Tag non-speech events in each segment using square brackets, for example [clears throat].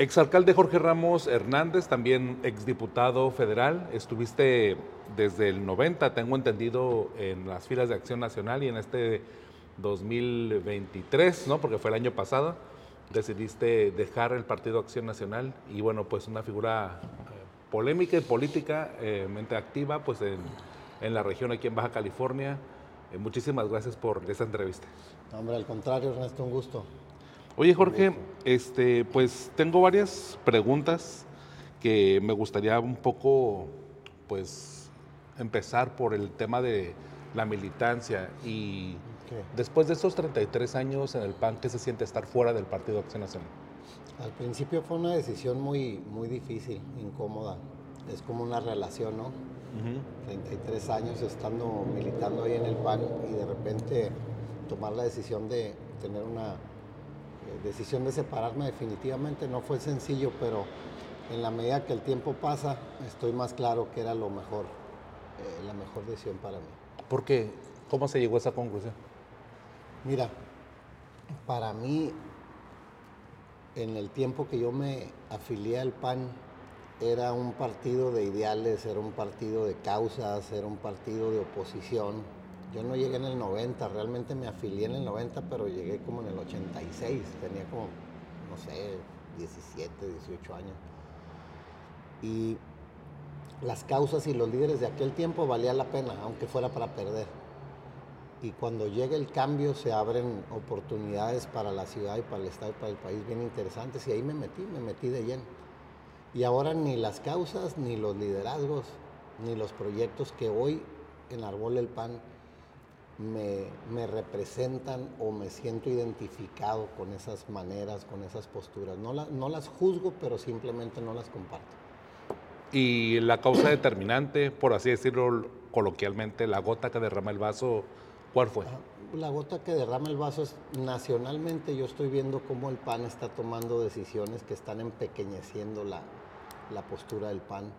Exalcalde Jorge Ramos Hernández, también exdiputado federal, estuviste desde el 90, tengo entendido, en las filas de Acción Nacional y en este 2023, ¿no? Porque fue el año pasado, decidiste dejar el Partido Acción Nacional y bueno, pues una figura eh, polémica y políticamente eh, activa pues en, en, la región aquí en Baja California. Eh, muchísimas gracias por esta entrevista. hombre, al contrario, Ernesto, un gusto. Oye, Jorge, este, pues tengo varias preguntas que me gustaría un poco, pues, empezar por el tema de la militancia y después de esos 33 años en el PAN, ¿qué se siente estar fuera del Partido Acción Nacional? Al principio fue una decisión muy, muy difícil, incómoda. Es como una relación, ¿no? 33 años estando militando ahí en el PAN y de repente tomar la decisión de tener una decisión de separarme definitivamente no fue sencillo, pero en la medida que el tiempo pasa, estoy más claro que era lo mejor, eh, la mejor decisión para mí. ¿Por qué? ¿Cómo se llegó a esa conclusión? Mira, para mí, en el tiempo que yo me afilié al PAN, era un partido de ideales, era un partido de causas, era un partido de oposición, yo no llegué en el 90, realmente me afilié en el 90, pero llegué como en el 86, tenía como, no sé, 17, 18 años. Y las causas y los líderes de aquel tiempo valía la pena, aunque fuera para perder. Y cuando llegue el cambio se abren oportunidades para la ciudad y para el Estado y para el país bien interesantes. Y ahí me metí, me metí de lleno. Y ahora ni las causas, ni los liderazgos, ni los proyectos que hoy en el PAN me, representan o me siento identificado con esas maneras, con esas posturas. No, no las juzgo, pero simplemente no las comparto. Y la causa determinante, por así decirlo coloquialmente, la gota que derrama el vaso, ¿cuál fue? La gota que derrama el vaso es nacionalmente yo estoy viendo cómo el PAN está tomando decisiones que están empequeñeciendo la, la postura del PAN.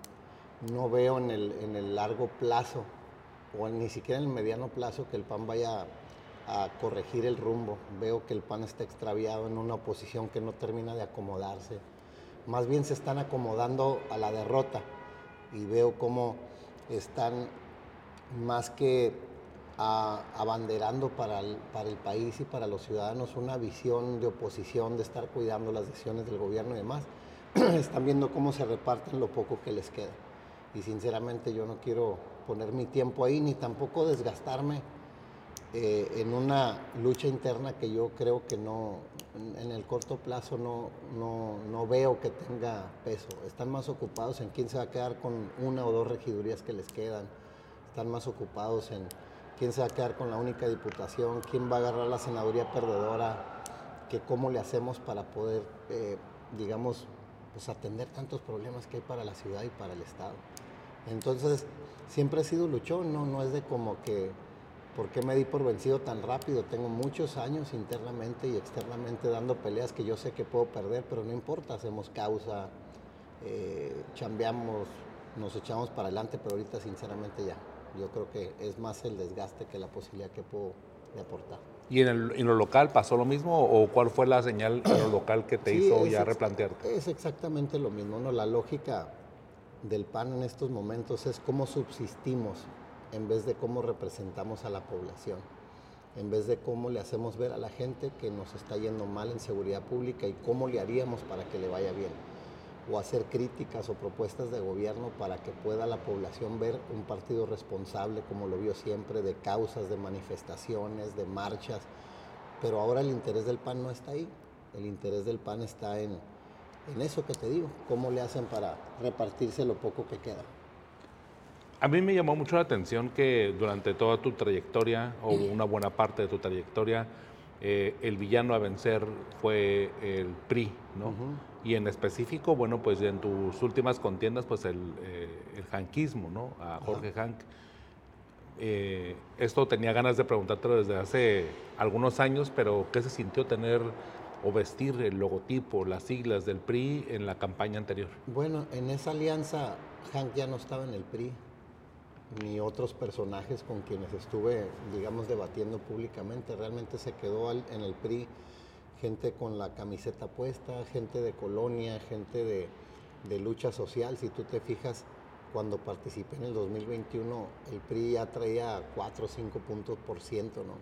No veo en el, en el largo plazo o ni siquiera en el mediano plazo que el PAN vaya a corregir el rumbo. Veo que el PAN está extraviado en una oposición que no termina de acomodarse. Más bien se están acomodando a la derrota y veo cómo están más que abanderando para el, para el país y para los ciudadanos una visión de oposición, de estar cuidando las decisiones del gobierno y demás. [clears throat] están viendo cómo se reparten lo poco que les queda. Y sinceramente yo no quiero poner mi tiempo ahí, ni tampoco desgastarme eh, en una lucha interna que yo creo que no, en el corto plazo no, no, veo que tenga peso. Están más ocupados en quién se va a quedar con una o dos regidurías que les quedan. Están más ocupados en quién se va a quedar con la única diputación, quién va a agarrar la senaduría perdedora, que cómo le hacemos para poder, eh, digamos, pues atender tantos problemas que hay para la ciudad y para el Estado. Entonces, siempre he sido luchón, ¿no? No es de como que, ¿por qué me di por vencido tan rápido? Tengo muchos años internamente y externamente dando peleas que yo sé que puedo perder, pero no importa, hacemos causa, eh, chambeamos, nos echamos para adelante, pero ahorita sinceramente ya. Yo creo que es más el desgaste que la posibilidad que puedo aportar. ¿Y en, lo local pasó lo mismo o cuál fue la señal en lo local que te hizo ya replantearte? Es exactamente lo mismo, ¿no? La lógica del PAN en estos momentos es cómo subsistimos en vez de cómo representamos a la población, en vez de cómo le hacemos ver a la gente que nos está yendo mal en seguridad pública y cómo le haríamos para que le vaya bien, o hacer críticas o propuestas de gobierno para que pueda la población ver un partido responsable como lo vio siempre, de causas, de manifestaciones, de marchas, pero ahora el interés del PAN no está ahí, el interés del PAN está en en eso que te digo, cómo le hacen para repartirse lo poco que queda. A mí me llamó mucho la atención que durante toda tu trayectoria, o [clears throat] una buena parte de tu trayectoria, eh, el villano a vencer fue el PRI, ¿no? Y en específico, bueno, pues en tus últimas contiendas, pues el, eh, el ¿no? A Jorge Hank. Eh, esto tenía ganas de preguntártelo desde hace algunos años, pero ¿qué se sintió tener o vestir el logotipo, las siglas del PRI en la campaña anterior? Bueno, en esa alianza Hank ya no estaba en el PRI, ni otros personajes con quienes estuve, digamos, debatiendo públicamente. Realmente se quedó en el PRI gente con la camiseta puesta, gente de colonia, gente de, de lucha social. Si tú te fijas, cuando participé en el 2021, el PRI ya traía 4 o 5 puntos por ciento, ¿no?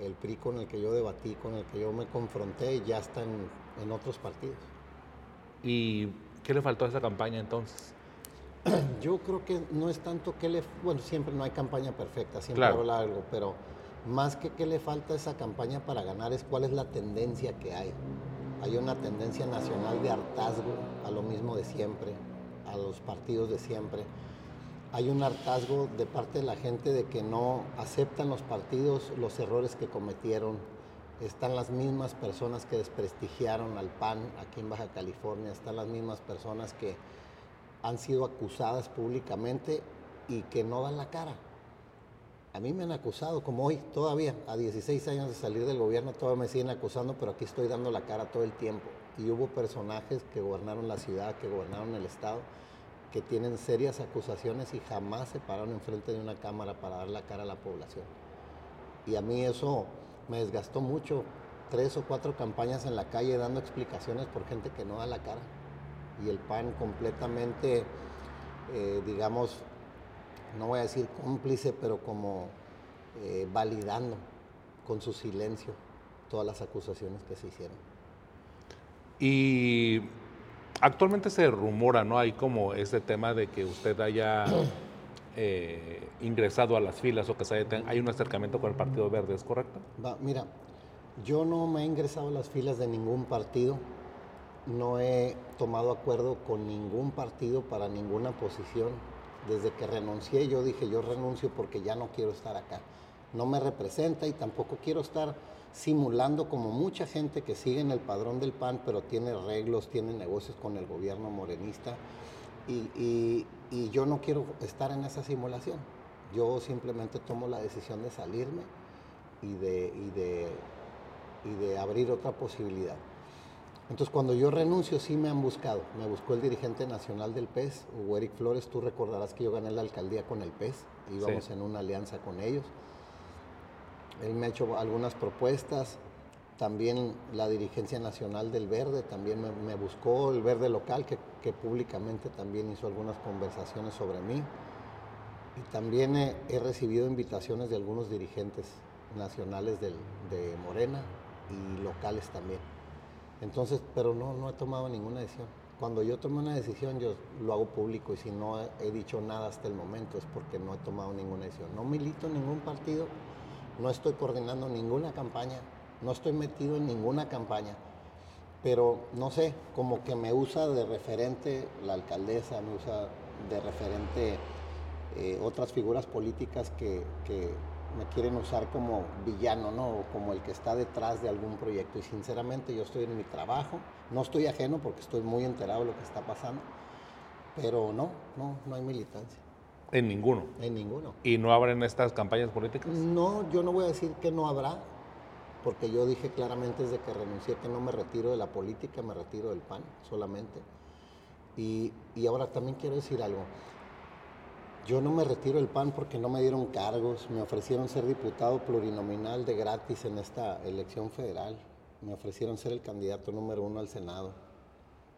El PRI con el que yo debatí, con el que yo me confronté, ya está en, en otros partidos. ¿Y qué le faltó a esa campaña entonces? [clears throat] Yo creo que no es tanto que le... Bueno, siempre no hay campaña perfecta, siempre Claro. habla algo, pero más que qué le falta a esa campaña para ganar es cuál es la tendencia que hay. Hay una tendencia nacional de hartazgo a lo mismo de siempre, a los partidos de siempre. Hay un hartazgo de parte de la gente de que no aceptan los partidos los errores que cometieron. Están las mismas personas que desprestigiaron al PAN aquí en Baja California, están las mismas personas que han sido acusadas públicamente y que no dan la cara. A mí me han acusado, como hoy, todavía, a 16 años de salir del gobierno, todavía me siguen acusando, pero aquí estoy dando la cara todo el tiempo. Y hubo personajes que gobernaron la ciudad, que gobernaron el Estado, que tienen serias acusaciones y jamás se pararon enfrente de una cámara para dar la cara a la población. Y a mí eso me desgastó mucho, tres o cuatro campañas en la calle dando explicaciones por gente que no da la cara. Y el PAN completamente, eh, digamos, no voy a decir cómplice, pero como eh, validando con su silencio todas las acusaciones que se hicieron. Y actualmente se rumora, ¿no? Hay como ese tema de que usted haya [clears throat] eh, ingresado a las filas o que se haya ten- hay un acercamiento con el Partido Verde, ¿es correcto? Va, mira, yo no me he ingresado a las filas de ningún partido, no he tomado acuerdo con ningún partido para ninguna posición. Desde que renuncié yo dije yo renuncio porque ya no quiero estar acá. No me representa y tampoco quiero estar simulando como mucha gente que sigue en el padrón del PAN, pero tiene arreglos, tiene negocios con el gobierno morenista. Y, y- y yo no quiero estar en esa simulación. Yo simplemente tomo la decisión de salirme y de, y de, y de abrir otra posibilidad. Entonces, cuando yo renuncio, sí me han buscado. Me buscó el dirigente nacional del PES, Hugo Eric Flores. Tú recordarás que yo gané la alcaldía con el PES. Íbamos Sí. en una alianza con ellos. Él me ha hecho algunas propuestas. También la dirigencia nacional del Verde también me, me buscó, el Verde local, que, que públicamente también hizo algunas conversaciones sobre mí. Y también he, he recibido invitaciones de algunos dirigentes nacionales del- de Morena y locales también. Entonces, pero no, no he tomado ninguna decisión. Cuando yo tomo una decisión, yo lo hago público y si no he, he dicho nada hasta el momento es porque no he tomado ninguna decisión. No milito en ningún partido, no estoy coordinando ninguna campaña, no estoy metido en ninguna campaña. Pero no sé, como que me usa de referente la alcaldesa, me usa de referente eh, otras figuras políticas que, que me quieren usar como villano, ¿no? O como el que está detrás de algún proyecto. Y sinceramente yo estoy en mi trabajo, no estoy ajeno porque estoy muy enterado de lo que está pasando, pero no, no, no hay militancia, En ninguno. en ninguno. ¿Y no abren estas campañas políticas? No, yo no voy a decir que no habrá, porque yo dije claramente desde que renuncié que no me retiro de la política, me retiro del PAN solamente. Y, y ahora también quiero decir algo. Yo no me retiro del PAN porque no me dieron cargos, me ofrecieron ser diputado plurinominal de gratis en esta elección federal, me ofrecieron ser el candidato número uno al Senado.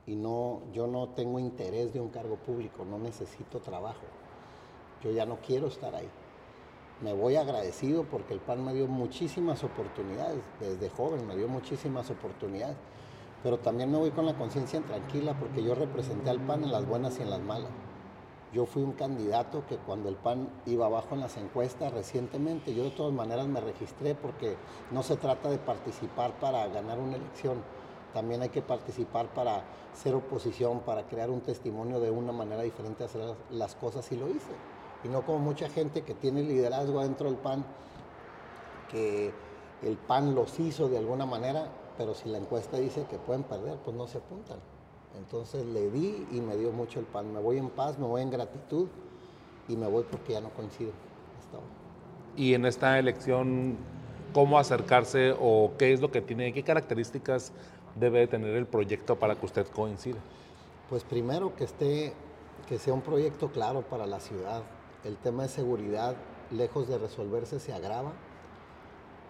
Y no, yo no tengo interés de un cargo público, no necesito trabajo. Yo ya no quiero estar ahí. Me voy agradecido porque el PAN me dio muchísimas oportunidades, desde joven me dio muchísimas oportunidades, pero también me voy con la conciencia tranquila porque yo representé al PAN en las buenas y en las malas. Yo fui un candidato que cuando el PAN iba abajo en las encuestas recientemente, yo de todas maneras me registré porque no se trata de participar para ganar una elección, también hay que participar para ser oposición, para crear un testimonio de una manera diferente hacer las cosas y lo hice. Y no como mucha gente que tiene liderazgo dentro del PAN, que el PAN los hizo de alguna manera, pero si la encuesta dice que pueden perder, pues no se apuntan. Entonces le di y me dio mucho el PAN. Me voy en paz, me voy en gratitud y me voy porque ya no coincido. hasta ahora. Y en esta elección, ¿cómo acercarse o qué es lo que tiene, qué características debe de tener el proyecto para que usted coincida? Pues primero que esté, que sea un proyecto claro para la ciudad. El tema de seguridad, lejos de resolverse, se agrava.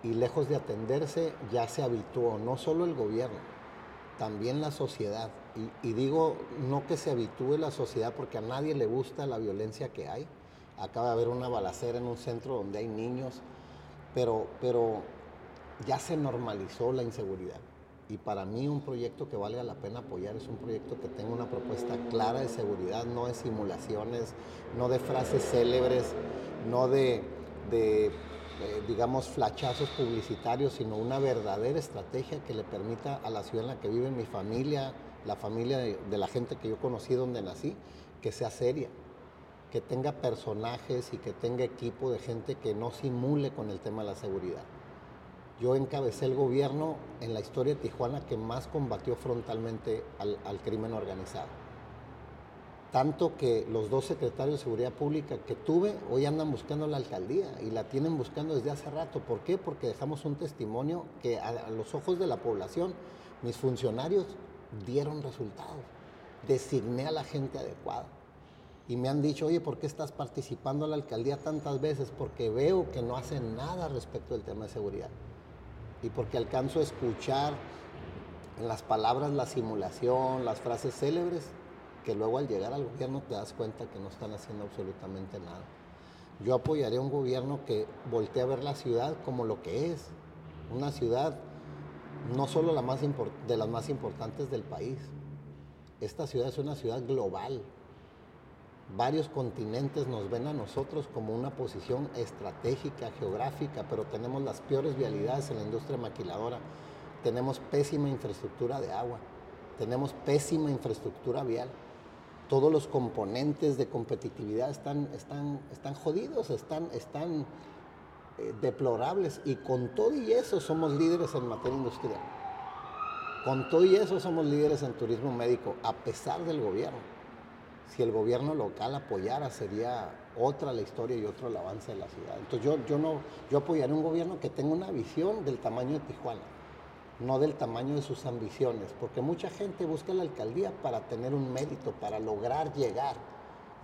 y lejos de atenderse ya se habituó, no solo el gobierno, también la sociedad. Y, digo, no que se habitúe la sociedad porque a nadie le gusta la violencia que hay. Acaba de haber una balacera en un centro donde hay niños, pero, pero ya se normalizó la inseguridad. Y para mí un proyecto que valga la pena apoyar es un proyecto que tenga una propuesta clara de seguridad, no de simulaciones, no de frases célebres, no de, eh, digamos, flachazos publicitarios, sino una verdadera estrategia que le permita a la ciudad en la que vive mi familia, la familia de, la gente que yo conocí donde nací, que sea seria, que tenga personajes y que tenga equipo de gente que no simule con el tema de la seguridad. Yo encabecé el gobierno en la historia de Tijuana que más combatió frontalmente al crimen organizado tanto que los dos secretarios de Seguridad Pública que tuve hoy andan buscando la alcaldía y la tienen buscando desde hace rato. ¿Por qué? Porque dejamos un testimonio que a, los ojos de la población, mis funcionarios dieron resultados. Designé a la gente adecuada. Y me han dicho, oye, ¿por qué estás participando en la alcaldía tantas veces? Porque veo que no hacen nada respecto del tema de seguridad. Y porque alcanzo a escuchar en las palabras la simulación, las frases célebres, que luego al llegar al gobierno te das cuenta que no están haciendo absolutamente nada. Yo apoyaría un gobierno que voltee a ver la ciudad como lo que es, una ciudad no solo la más de las más importantes del país. Esta ciudad es una ciudad global. Varios continentes nos ven a nosotros como una posición estratégica, geográfica, pero tenemos las peores vialidades en la industria maquiladora. Tenemos pésima infraestructura de agua, tenemos pésima infraestructura vial todos los componentes de competitividad están, están, están jodidos, están, están eh, deplorables. Y con todo y eso somos líderes en materia industrial. Con todo y eso somos líderes en turismo médico, a pesar del gobierno. Si el gobierno local apoyara, sería otra la historia y otro el avance de la ciudad. Entonces yo, yo, no, yo apoyaría un gobierno que tenga una visión del tamaño de Tijuana no del tamaño de sus ambiciones, porque mucha gente busca la alcaldía para tener un mérito, para lograr llegar,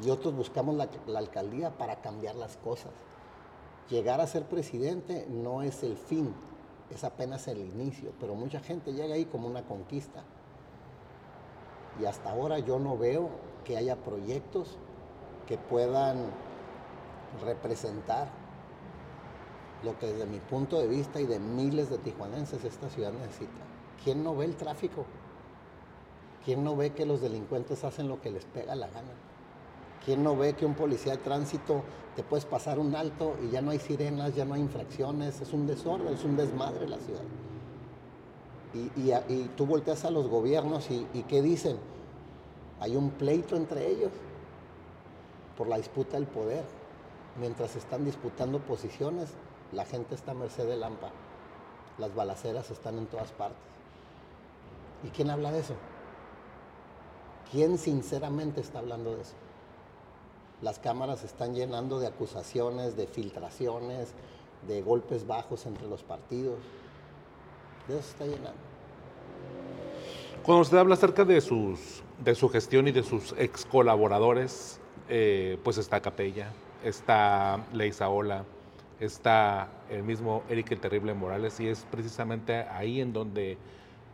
y otros buscamos la, alcaldía para cambiar las cosas. Llegar a ser presidente no es el fin, es apenas el inicio, pero mucha gente llega ahí como una conquista. Y hasta ahora yo no veo que haya proyectos que puedan representar lo que desde mi punto de vista y de miles de tijuanenses esta ciudad necesita. ¿Quién no ve el tráfico? ¿Quién no ve que los delincuentes hacen lo que les pega la gana? ¿Quién no ve que un policía de tránsito te puedes pasar un alto y ya no hay sirenas, ya no hay infracciones? Es un desorden, es un desmadre la ciudad. Y, tú volteas a los gobiernos y, y ¿qué dicen? Hay un pleito entre ellos por la disputa del poder. Mientras están disputando posiciones, la gente está a merced de Lampa. Las balaceras están en todas partes. ¿Y quién habla de eso? ¿Quién sinceramente está hablando de eso? Las cámaras están llenando de acusaciones, de filtraciones, de golpes bajos entre los partidos. De eso está llenando. Cuando usted habla acerca de, sus, de su gestión y de sus ex colaboradores, eh, pues está Capella, está Leizaola, está el mismo Eric el Terrible Morales y es precisamente ahí en donde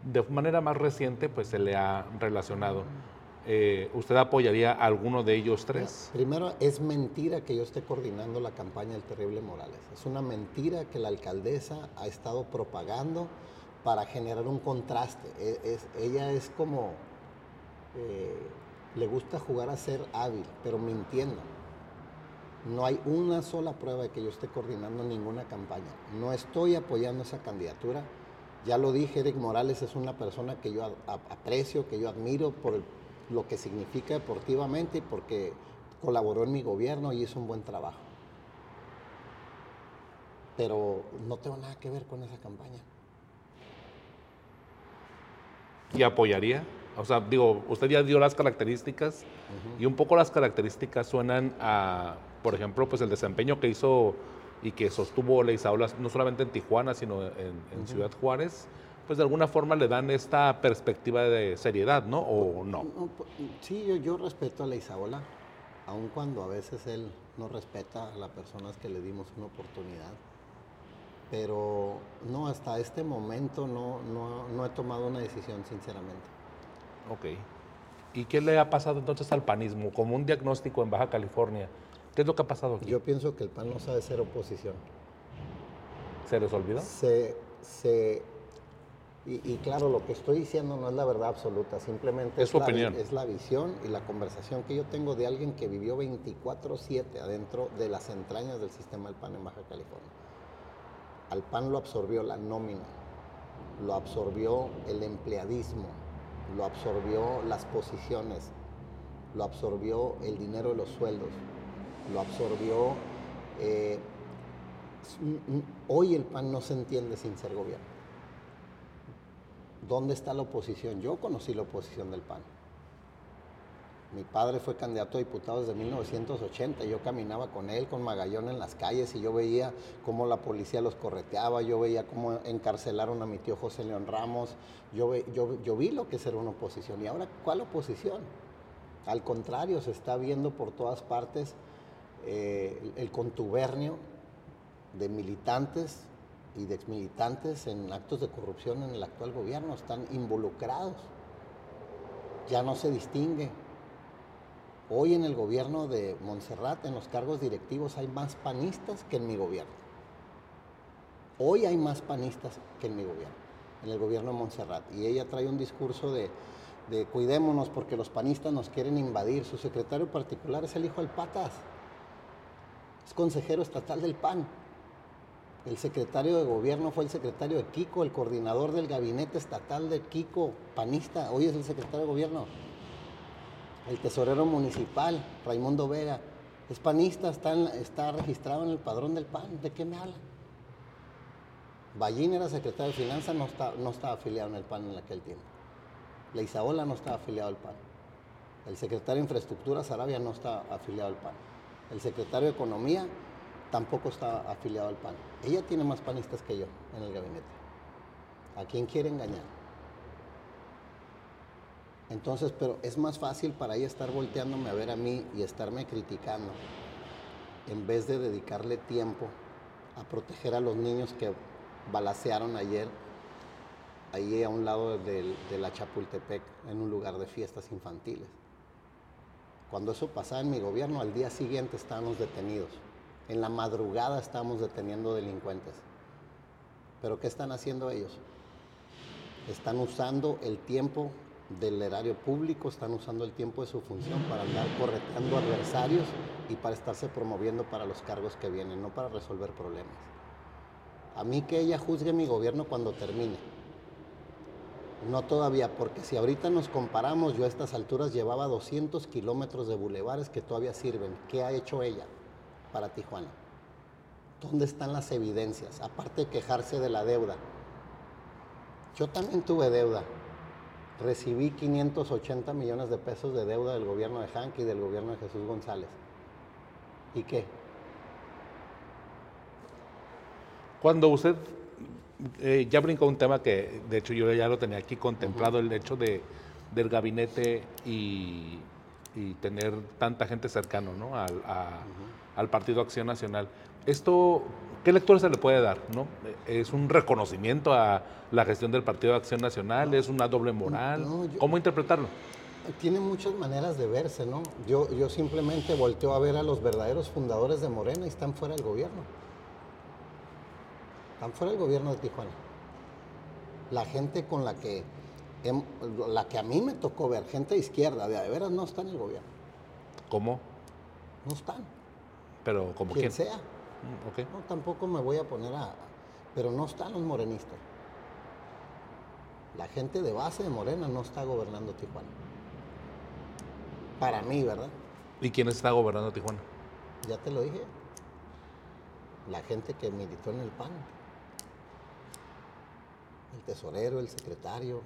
de manera más reciente pues se le ha relacionado. Eh, ¿Usted apoyaría a alguno de ellos tres? Primero, es mentira que yo esté coordinando la campaña del Terrible Morales. Es una mentira que la alcaldesa ha estado propagando para generar un contraste. E, ella es como, eh, le gusta jugar a ser hábil, pero mintiendo. No hay una sola prueba de que yo esté coordinando ninguna campaña. No estoy apoyando esa candidatura. Ya lo dije, Eric Morales es una persona que yo aprecio, que yo admiro por lo que significa deportivamente y porque colaboró en mi gobierno y hizo un buen trabajo. Pero no tengo nada que ver con esa campaña. ¿Y apoyaría? O sea, digo, usted ya dio las características y un poco las características suenan a por ejemplo, pues el desempeño que hizo y que sostuvo Leizaola no solamente en Tijuana, sino en, Ciudad Juárez, pues de alguna forma le dan esta perspectiva de seriedad, ¿no? ¿O no? sí, yo, yo respeto a Leizaola, aun cuando a veces él no respeta a las personas que le dimos una oportunidad. Pero no, hasta este momento no, no, no he tomado una decisión, sinceramente. Ok. ¿Y qué le ha pasado entonces al panismo? Como un diagnóstico en Baja California, ¿qué es lo que ha pasado aquí? Yo pienso que el PAN no sabe ser oposición. ¿Se les olvidó? Se, se, y, y claro, lo que estoy diciendo no es la verdad absoluta, simplemente Es la, opinión. es la visión y la conversación que yo tengo de alguien que vivió 24/7 adentro de las entrañas del sistema del PAN en Baja California. Al PAN lo absorbió la nómina, lo absorbió el empleadismo, lo absorbió las posiciones, lo absorbió el dinero de los sueldos, lo absorbió... eh, hoy el PAN no se entiende sin ser gobierno. ¿Dónde está la oposición? Yo conocí la oposición del PAN. Mi padre fue candidato a diputado desde 1980. Yo caminaba con él, con Magallón en las calles y yo veía cómo la policía los correteaba, yo veía cómo encarcelaron a mi tío José León Ramos. Yo, yo, yo vi lo que es ser una oposición. ¿Y ahora cuál oposición? Al contrario, se está viendo por todas partes eh, el contubernio de militantes y de exmilitantes en actos de corrupción en el actual gobierno. Están involucrados. Ya no se distingue. Hoy en el gobierno de Montserrat, en los cargos directivos, hay más panistas que en mi gobierno. Hoy hay más panistas que en mi gobierno, en el gobierno de Montserrat. Y ella trae un discurso de, cuidémonos porque los panistas nos quieren invadir. Su secretario particular es el hijo del Patas. Es consejero estatal del PAN. El secretario de gobierno fue el secretario de Kiko, el coordinador del gabinete estatal de Kiko, panista, hoy es el secretario de gobierno. El tesorero municipal, Raimundo Vega, es panista, está, está registrado en el padrón del PAN. ¿De qué me hablan? Ballín era secretario de Finanzas, no, está, no estaba afiliado en el PAN en aquel tiempo. Leizaola no estaba afiliado al PAN. El secretario de Infraestructura, Sarabia, no está afiliado al PAN. El secretario de Economía tampoco está afiliado al PAN. Ella tiene más panistas que yo en el gabinete. ¿A quién quiere engañar? Entonces, pero es más fácil para ella estar volteándome a ver a mí y estarme criticando en vez de dedicarle tiempo a proteger a los niños que balacearon ayer ahí a un lado de la Chapultepec en un lugar de fiestas infantiles. Cuando eso pasaba en mi gobierno, al día siguiente estábamos detenidos. En la madrugada estábamos deteniendo delincuentes. ¿Pero qué están haciendo ellos? Están usando el tiempo del erario público, están usando el tiempo de su función para andar correteando adversarios y para estarse promoviendo para los cargos que vienen, no para resolver problemas. A mí que ella juzgue mi gobierno cuando termine. No todavía, porque si ahorita nos comparamos, yo a estas alturas llevaba 200 kilómetros de bulevares que todavía sirven. ¿Qué ha hecho ella para Tijuana? ¿Dónde están las evidencias? Aparte de quejarse de la deuda. Yo también tuve deuda. Recibí 580 millones de pesos de deuda del gobierno de Hank y del gobierno de Jesús González. ¿Y qué? Cuando usted eh, ya brincó un tema que, de hecho, yo ya lo tenía aquí contemplado, el hecho de, del gabinete y, y tener tanta gente cercano ¿no? al, a- al Partido Acción Nacional. Esto, ¿qué lectura se le puede dar? ¿no? ¿Es un reconocimiento a la gestión del Partido Acción Nacional? ¿Es una doble moral? No, yo- ¿Cómo interpretarlo? Tiene muchas maneras de verse, ¿no? Yo, yo simplemente volteo a ver a los verdaderos fundadores de Morena y están fuera del gobierno. Están fuera del gobierno de Tijuana. La gente con la que, la que a mí me tocó ver, gente de izquierda, de, de veras no está en el gobierno. ¿Cómo? No están. Pero como Quien quién. sea. Mm, ok. No, tampoco me voy a poner a... Pero no están los morenistas. La gente de base de Morena no está gobernando Tijuana. Para mí, ¿verdad? ¿Y quién está gobernando Tijuana? Ya te lo dije. La gente que militó en el PAN. El tesorero, el secretario,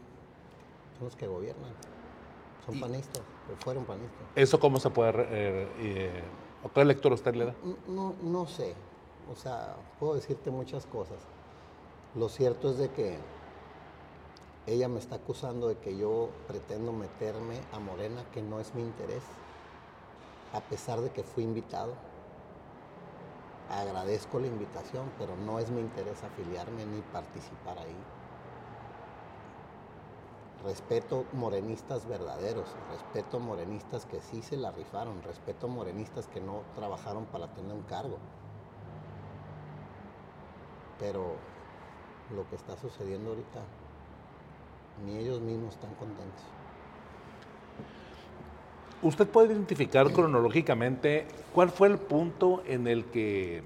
son los que gobiernan. Son panistas, o fueron panistas. ¿Eso cómo se puede... eh, eh, ¿o ¿Qué lectura usted le da? No, no sé. O sea, puedo decirte muchas cosas. Lo cierto es de que ella me está acusando de que yo pretendo meterme a Morena, que no es mi interés, a pesar de que fui invitado. agradezco la invitación, pero no es mi interés afiliarme ni participar ahí. Respeto morenistas verdaderos, respeto morenistas que sí se la rifaron, respeto morenistas que no trabajaron para tener un cargo. Pero lo que está sucediendo ahorita, ni ellos mismos están contentos. ¿Usted puede identificar [clears throat] cronológicamente cuál fue el punto en el que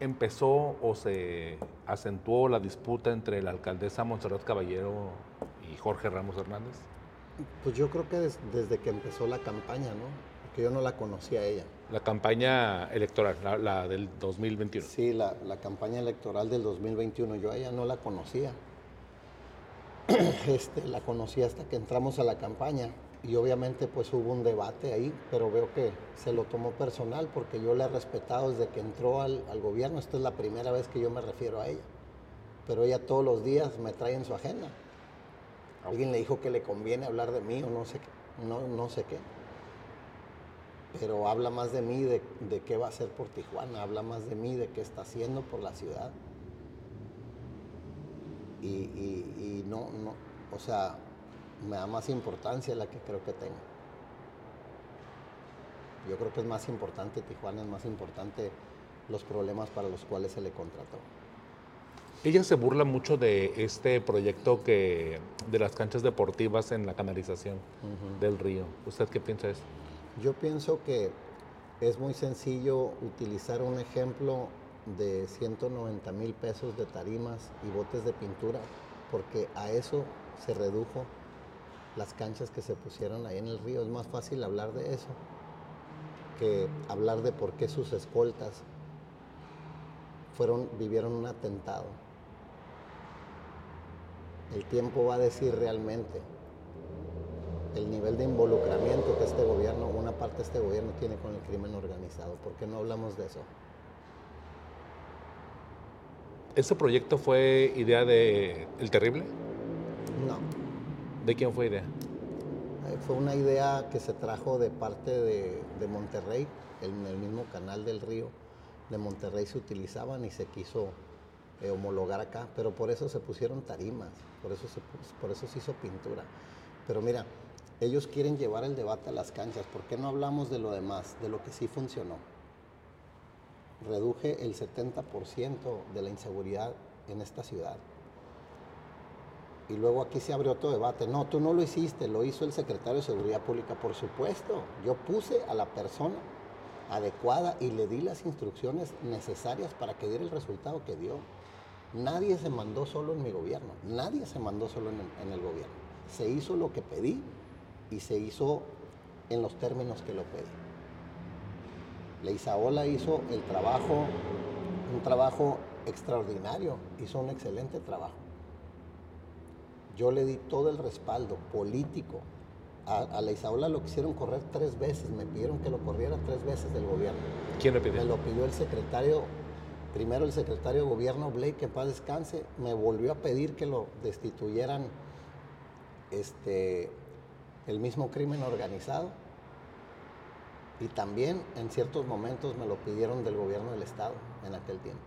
empezó o se acentuó la disputa entre la alcaldesa Montserrat Caballero y Jorge Ramos Hernández? Pues yo creo que desde que empezó la campaña, ¿no? Porque yo no la conocía a ella. La campaña electoral, la, del 2021. Sí, la, la, campaña electoral del 2021. Yo a ella no la conocía. [clears throat] Este, la conocí hasta que entramos a la campaña y obviamente pues hubo un debate ahí, pero veo que se lo tomó personal porque yo la he respetado desde que entró al, al, gobierno. Esta es la primera vez que yo me refiero a ella. Pero ella todos los días me trae en su agenda. Alguien le dijo que le conviene hablar de mí o no sé, no, no sé qué. Pero habla más de mí, de, de qué va a hacer por Tijuana, habla más de mí, de qué está haciendo por la ciudad. Y, y, y no, no, o sea, me da más importancia la que creo que tengo. Yo creo que es más importante Tijuana, es más importante los problemas para los cuales se le contrató. Ella se burla mucho de este proyecto que de las canchas deportivas en la canalización uh -huh. del río. ¿Usted qué piensa de eso? Yo pienso que es muy sencillo utilizar un ejemplo de 190 mil pesos de tarimas y botes de pintura, porque a eso se redujo las canchas que se pusieron ahí en el río. Es más fácil hablar de eso que hablar de por qué sus escoltas fueron, vivieron un atentado. El tiempo va a decir realmente el nivel de involucramiento que este gobierno, una parte de este gobierno tiene con el crimen organizado. ¿Por qué no hablamos de eso? ¿Ese proyecto fue idea de El Terrible? No. ¿De quién fue idea? Eh, fue una idea que se trajo de parte de, Monterrey, en el mismo canal del río de Monterrey se utilizaban y se quiso eh, homologar acá, pero por eso se pusieron tarimas, por eso, se, por eso se hizo pintura. Pero mira, ellos quieren llevar el debate a las canchas, ¿por qué no hablamos de lo demás, de lo que sí funcionó? Reduje el 70% de la inseguridad en esta ciudad. Y luego aquí se abrió otro debate. No, tú no lo hiciste, lo hizo el secretario de Seguridad Pública. Por supuesto, yo puse a la persona adecuada y le di las instrucciones necesarias para que diera el resultado que dio. Nadie se mandó solo en mi gobierno, nadie se mandó solo en el, gobierno. Se hizo lo que pedí y se hizo en los términos que lo pedí. Leizaola hizo el trabajo, un trabajo extraordinario, hizo un excelente trabajo. Yo le di todo el respaldo político. A, a Leizaola lo quisieron correr tres veces, me pidieron que lo corriera tres veces del gobierno. ¿Quién le pidió? Me lo pidió el secretario, primero el secretario de gobierno Blake, que en paz descanse, me volvió a pedir que lo destituyeran este, el mismo crimen organizado. Y también en ciertos momentos me lo pidieron del gobierno del Estado en aquel tiempo.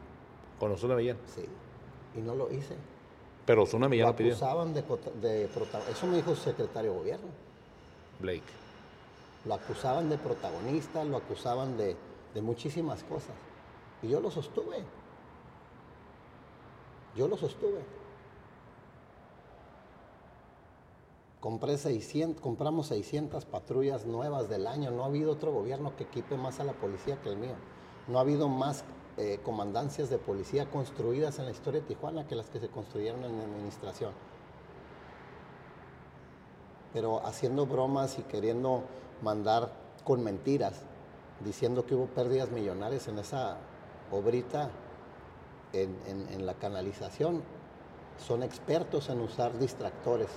¿Con Osuna Millán? Sí, y no lo hice. Pero Osuna Millán lo lo pidió. acusaban de, de Eso me dijo el secretario de gobierno. Blake. Lo acusaban de protagonista, lo acusaban de, de muchísimas cosas. Y yo lo sostuve. Yo lo sostuve. Compré 600, compramos 600 patrullas nuevas del año. No ha habido otro gobierno que equipe más a la policía que el mío. No ha habido más eh, comandancias de policía construidas en la historia de Tijuana que las que se construyeron en mi administración. Pero haciendo bromas y queriendo mandar con mentiras, diciendo que hubo pérdidas millonarias en esa obrita, en, la canalización, son expertos en usar distractores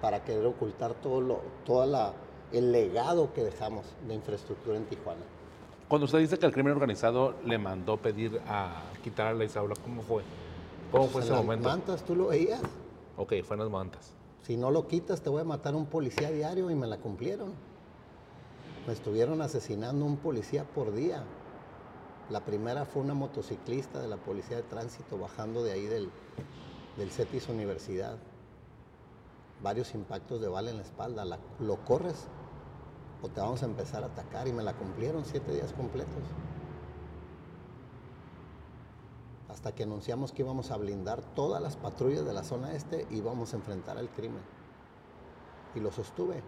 para querer ocultar todo lo, la, el legado que dejamos de infraestructura en Tijuana. Cuando usted dice que el crimen organizado le mandó pedir a quitar a la Isaura, ¿cómo fue? ¿Cómo fue Pues ese en las momento? mantas, tú lo veías. Ok, fue en las mantas. Si no lo quitas, te voy a matar a un policía diario y me la cumplieron. Me estuvieron asesinando un policía por día. La primera fue una motociclista de la Policía de Tránsito bajando de ahí del, del CETIS Universidad. Varios impactos de bala en la espalda. La- lo corres o te vamos a empezar a atacar. Y me la cumplieron siete días completos. Hasta que anunciamos que íbamos a blindar todas las patrullas de la zona este y íbamos a enfrentar al crimen. Y lo sostuve.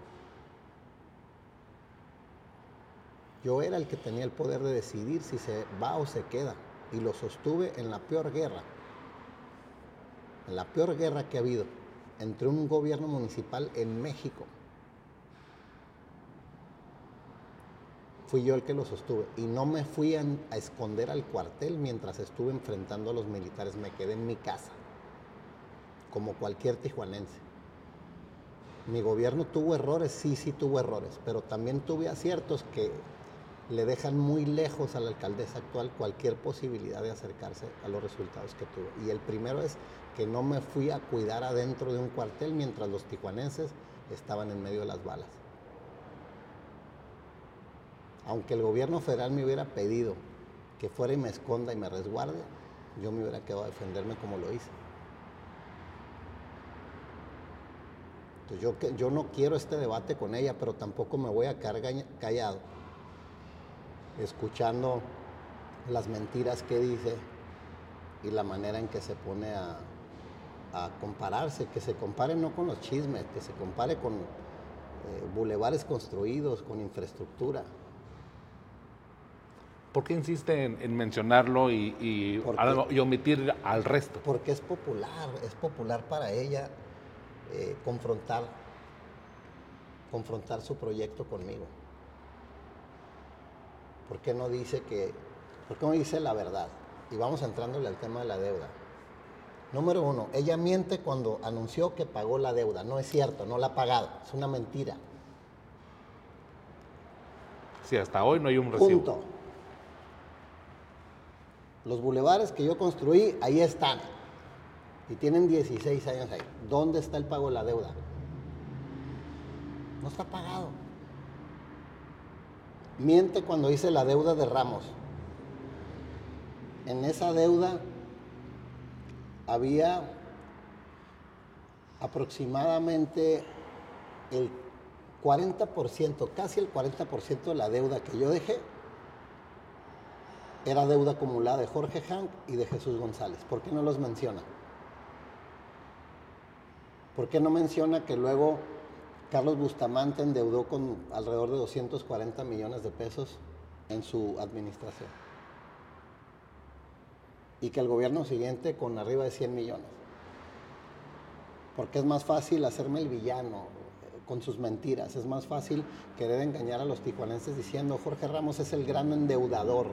Yo era el que tenía el poder de decidir si se va o se queda. Y lo sostuve en la peor guerra. En la peor guerra que ha habido entre un gobierno municipal en México. Fui yo el que lo sostuve. Y no me fui a, esconder al cuartel mientras estuve enfrentando a los militares. Me quedé en mi casa. Como cualquier tijuanense. Mi gobierno tuvo errores, sí, sí tuvo errores, pero también tuve aciertos que le dejan muy lejos a la alcaldesa actual cualquier posibilidad de acercarse a los resultados que tuvo. Y el primero es que no me fui a cuidar adentro de un cuartel mientras los tijuanenses estaban en medio de las balas. Aunque el gobierno federal me hubiera pedido que fuera y me esconda y me resguarde, yo me hubiera quedado a defenderme como lo hice. Entonces yo, no quiero este debate con ella, pero tampoco me voy a quedar callado escuchando las mentiras que dice y la manera en que se pone a, a compararse, que se compare no con los chismes, que se compare con eh, bulevares construidos, con infraestructura. ¿Por qué insiste en, en mencionarlo y, y, Porque- a lo- y omitir al resto? Porque es popular, es popular para ella eh, confrontar, confrontar su proyecto conmigo. ¿Por qué no dice que, por qué no dice la verdad? Y vamos entrándole al tema de la deuda. Número uno, ella miente cuando anunció que pagó la deuda. No es cierto, no la ha pagado, es una mentira. Si hasta hoy no hay un recibo. Punto. Los bulevares que yo construí, ahí están. Y tienen 16 años ahí. ¿Dónde está el pago de la deuda? No está pagado. Miente cuando dice la deuda de Ramos. En esa deuda había aproximadamente el 40%, casi el 40% de la deuda que yo dejé era deuda acumulada de Jorge Hank y de Jesús González. ¿Por qué no los menciona? ¿Por qué no menciona que luego Carlos Bustamante endeudó con alrededor de 240 millones de pesos en su administración? Y que el gobierno siguiente con arriba de 100 millones. Porque es más fácil hacerme el villano eh, con sus mentiras. Es más fácil querer engañar a los tijuanenses diciendo Jorge Ramos es el gran endeudador,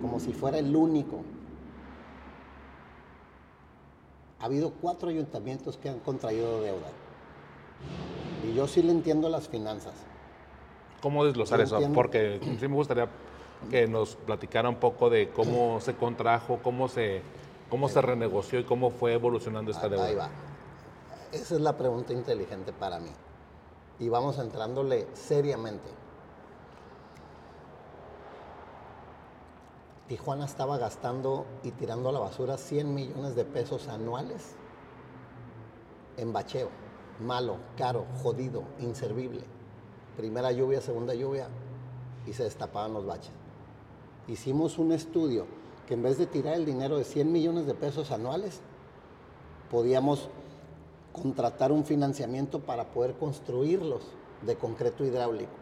como si fuera el único. Ha habido cuatro ayuntamientos que han contraído deuda. Y yo sí le entiendo las finanzas. ¿Cómo desglosar eso? entiendo. Porque sí me gustaría que nos platicara un poco de cómo se contrajo, cómo se, cómo se renegoció y cómo fue evolucionando esta deuda. Ahí va. Esa es la pregunta inteligente para mí. Y vamos entrándole seriamente. Tijuana estaba gastando y tirando a la basura 100 millones de pesos anuales en bacheo. Malo, caro, jodido, inservible. Primera lluvia, segunda lluvia y se destapaban los baches. Hicimos un estudio que en vez de tirar el dinero de 100 millones de pesos anuales, podíamos contratar un financiamiento para poder construirlos de concreto hidráulico.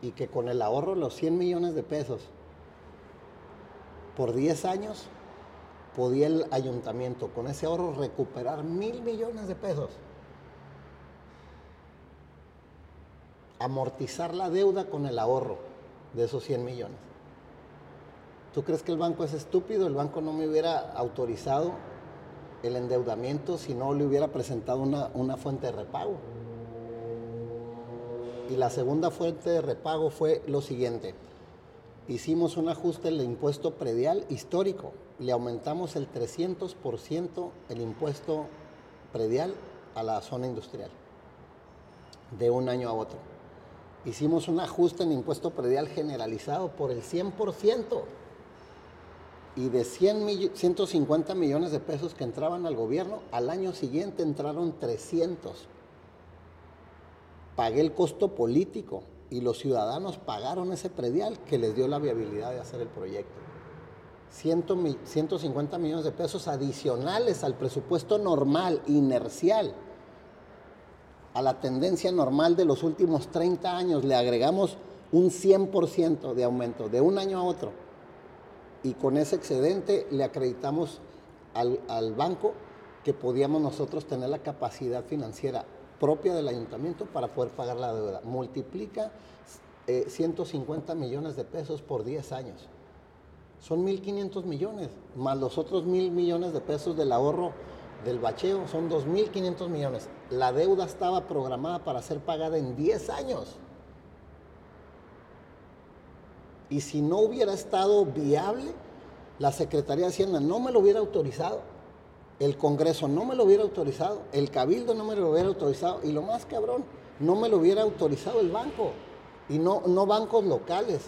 Y que con el ahorro los 100 millones de pesos por 10 años, podía el ayuntamiento con ese ahorro recuperar mil millones de pesos. Amortizar la deuda con el ahorro de esos 100 millones. ¿Tú crees que el banco es estúpido? El banco no me hubiera autorizado el endeudamiento si no le hubiera presentado una, una fuente de repago. Y la segunda fuente de repago fue lo siguiente. Hicimos un ajuste del impuesto predial histórico. Le aumentamos el 300% el impuesto predial a la zona industrial. De un año a otro. Hicimos un ajuste en impuesto predial generalizado por el 100%. Y de 100 150 millones de pesos que entraban al gobierno, al año siguiente entraron 300. Pagué el costo político y los ciudadanos pagaron ese predial que les dio la viabilidad de hacer el proyecto. 150 millones de pesos adicionales al presupuesto normal, inercial, a la tendencia normal de los últimos 30 años, le agregamos un 100% de aumento de un año a otro. Y con ese excedente le acreditamos al, al banco que podíamos nosotros tener la capacidad financiera propia del ayuntamiento para poder pagar la deuda. Multiplica 150 eh, millones de pesos por 10 años. Son 1.500 millones, más los otros 1.000 millones de pesos del ahorro del bacheo, son 2.500 millones. La deuda estaba programada para ser pagada en 10 años. Y si no hubiera estado viable, la Secretaría de Hacienda no me lo hubiera autorizado el Congreso no me lo hubiera autorizado, el Cabildo no me lo hubiera autorizado y lo más cabrón, no me lo hubiera autorizado el banco y no, no bancos locales.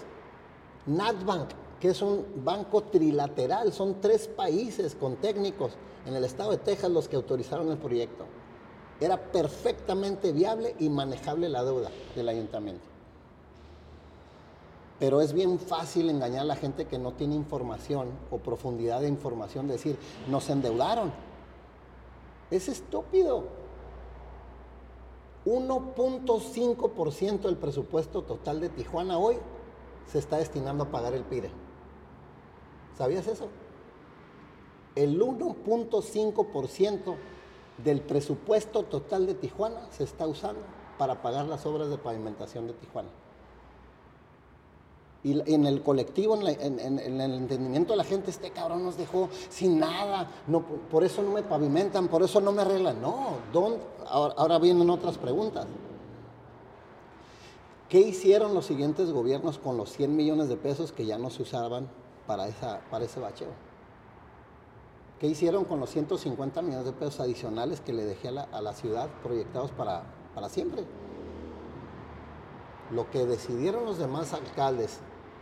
NatBank, que es un banco trilateral, son tres países con técnicos en el estado de Texas los que autorizaron el proyecto. Era perfectamente viable y manejable la deuda del ayuntamiento. Pero es bien fácil engañar a la gente que no tiene información o profundidad de información, decir, nos endeudaron. Es estúpido. 1.5% del presupuesto total de Tijuana hoy se está destinando a pagar el PIRE. ¿Sabías eso? El 1.5% del presupuesto total de Tijuana se está usando para pagar las obras de pavimentación de Tijuana. Y en el colectivo, en, el entendimiento de la gente, este cabrón nos dejó sin nada, no, por eso no me pavimentan, por eso no me arreglan. No, ahora, ahora vienen otras preguntas. ¿Qué hicieron los siguientes gobiernos con los 100 millones de pesos que ya no se usaban para, esa, para ese bacheo? ¿Qué hicieron con los 150 millones de pesos adicionales que le dejé a la, a la ciudad proyectados para, para siempre? Lo que decidieron los demás alcaldes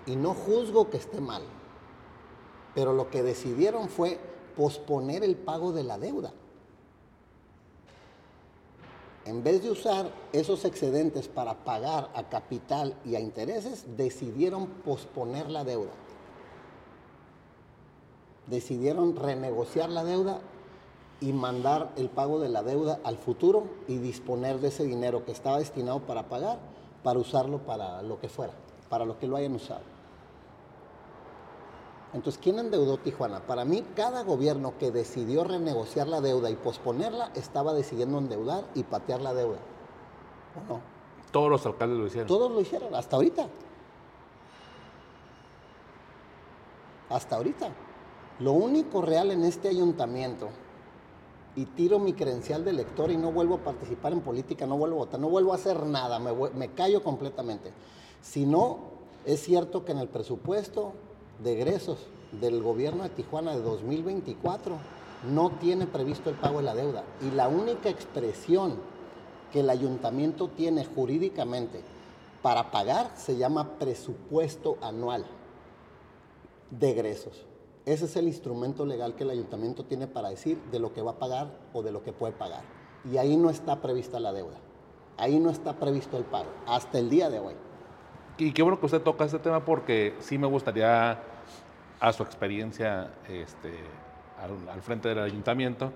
y no juzgo que esté mal, pero lo que decidieron fue posponer el pago de la deuda. En vez de usar esos excedentes para pagar a capital y a intereses, decidieron posponer la deuda. Decidieron renegociar la deuda y mandar el pago de la deuda al futuro y disponer de ese dinero que estaba destinado para pagar para usarlo para lo que fuera para lo que lo hayan usado. Entonces, ¿quién endeudó Tijuana? Para mí, cada gobierno que decidió renegociar la deuda y posponerla estaba decidiendo endeudar y patear la deuda. ¿O no? Todos los alcaldes lo hicieron. Todos lo hicieron, hasta ahorita. Hasta ahorita. Lo único real en este ayuntamiento, y tiro mi credencial de elector y no vuelvo a participar en política, no vuelvo a votar, no vuelvo a hacer nada, me, me callo completamente si no, es cierto que en el presupuesto de egresos del gobierno de Tijuana de 2024 no tiene previsto el pago de la deuda. Y la única expresión que el ayuntamiento tiene jurídicamente para pagar se llama presupuesto anual de egresos. Ese es el instrumento legal que el ayuntamiento tiene para decir de lo que va a pagar o de lo que puede pagar. Y ahí no está prevista la deuda. Ahí no está previsto el pago, hasta el día de hoy y qué bueno que usted toca este tema porque sí me gustaría, a su experiencia este, al, frente del ayuntamiento,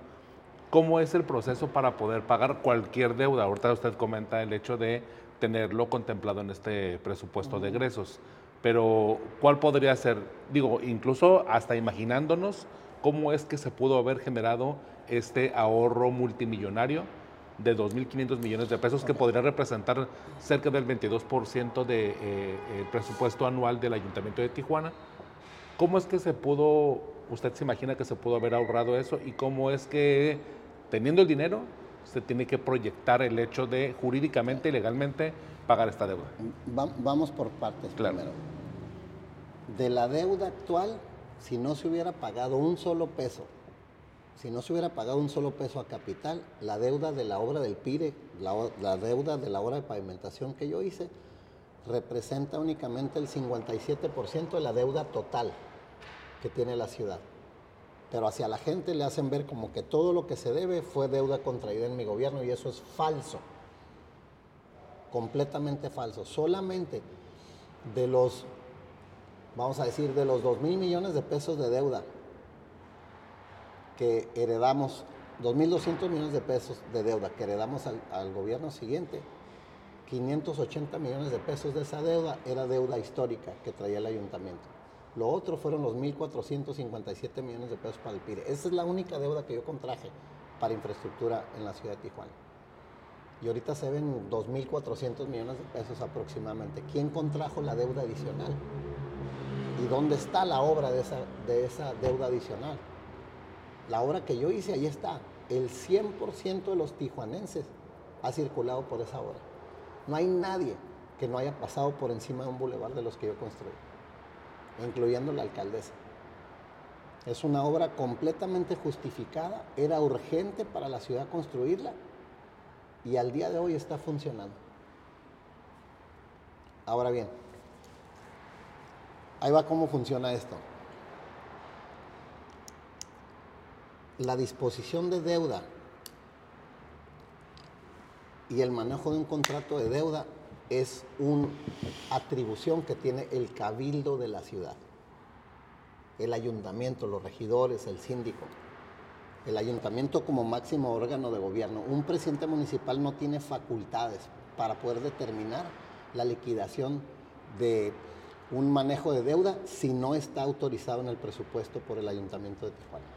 cómo es el proceso para poder pagar cualquier deuda. Ahorita usted comenta el hecho de tenerlo contemplado en este presupuesto de egresos, pero ¿cuál podría ser? Digo, incluso hasta imaginándonos cómo es que se pudo haber generado este ahorro multimillonario de 2.500 millones de pesos, que podría representar cerca del 22% del de, eh, presupuesto anual del Ayuntamiento de Tijuana. ¿Cómo es que se pudo, usted se imagina que se pudo haber ahorrado eso y cómo es que teniendo el dinero se tiene que proyectar el hecho de jurídicamente y legalmente pagar esta deuda? vamos por partes primero. De la deuda actual, si no se hubiera pagado un solo peso si no se hubiera pagado un solo peso a capital, la deuda de la obra del PIRE, la, deuda de la obra de pavimentación que yo hice, representa únicamente el 57% de la deuda total. que tiene la ciudad. Pero hacia la gente le hacen ver como que todo lo que se debe fue deuda contraída en mi gobierno y eso es falso. Completamente falso. Solamente de los, vamos a decir, de los 2 mil millones de pesos de deuda que heredamos, 2.200 millones de pesos de deuda que heredamos al, gobierno siguiente, 580 millones de pesos de esa deuda era deuda histórica que traía el ayuntamiento. Lo otro fueron los 1.457 millones de pesos para el PIRE. Esa es la única deuda que yo contraje para infraestructura en la ciudad de Tijuana. Y ahorita se ven 2.400 millones de pesos aproximadamente. ¿Quién contrajo la deuda adicional? ¿Y dónde está la obra de esa, de esa deuda adicional? La obra que yo hice, ahí está. El 100% de los tijuanenses ha circulado por esa obra. No hay nadie que no haya pasado por encima de un bulevar de los que yo construí, incluyendo la alcaldesa. Es una obra completamente justificada, era urgente para la ciudad construirla y al día de hoy está funcionando. Ahora bien, ahí va cómo funciona esto. La disposición de deuda y el manejo de un contrato de deuda es una atribución que tiene el cabildo de la ciudad, el ayuntamiento, los regidores, el síndico. El ayuntamiento como máximo órgano de gobierno. Un presidente municipal no tiene facultades para poder determinar la liquidación de un manejo de deuda si no está autorizado en el presupuesto por el ayuntamiento de Tijuana.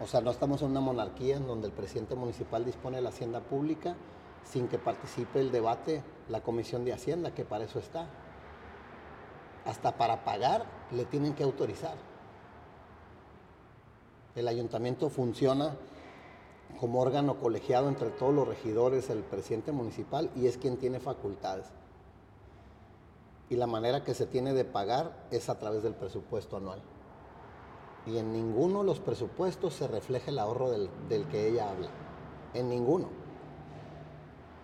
O sea, no estamos en una monarquía en donde el presidente municipal dispone de la hacienda pública sin que participe el debate la comisión de hacienda, que para eso está. Hasta para pagar le tienen que autorizar. El ayuntamiento funciona como órgano colegiado entre todos los regidores, el presidente municipal, y es quien tiene facultades. Y la manera que se tiene de pagar es a través del presupuesto anual y en ninguno de los presupuestos se refleja el ahorro del, que ella habla. En ninguno.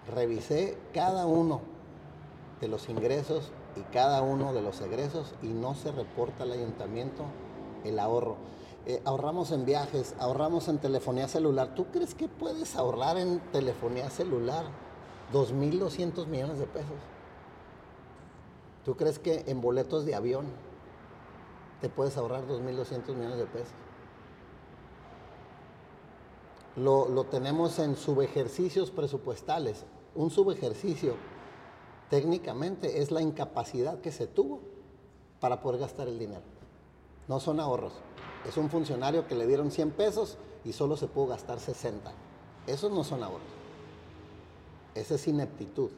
Revisé cada uno de los ingresos y cada uno de los egresos y no se reporta al ayuntamiento el ahorro. Eh, ahorramos en viajes, ahorramos en telefonía celular. ¿Tú crees que puedes ahorrar en telefonía celular 2.200 millones de pesos? ¿Tú crees que en boletos de avión te puedes ahorrar 2.200 millones de pesos. Lo, lo, tenemos en subejercicios presupuestales. Un subejercicio técnicamente es la incapacidad que se tuvo para poder gastar el dinero. No son ahorros. Es un funcionario que le dieron 100 pesos y solo se pudo gastar 60. Esos no son ahorros. Esa es ineptitud.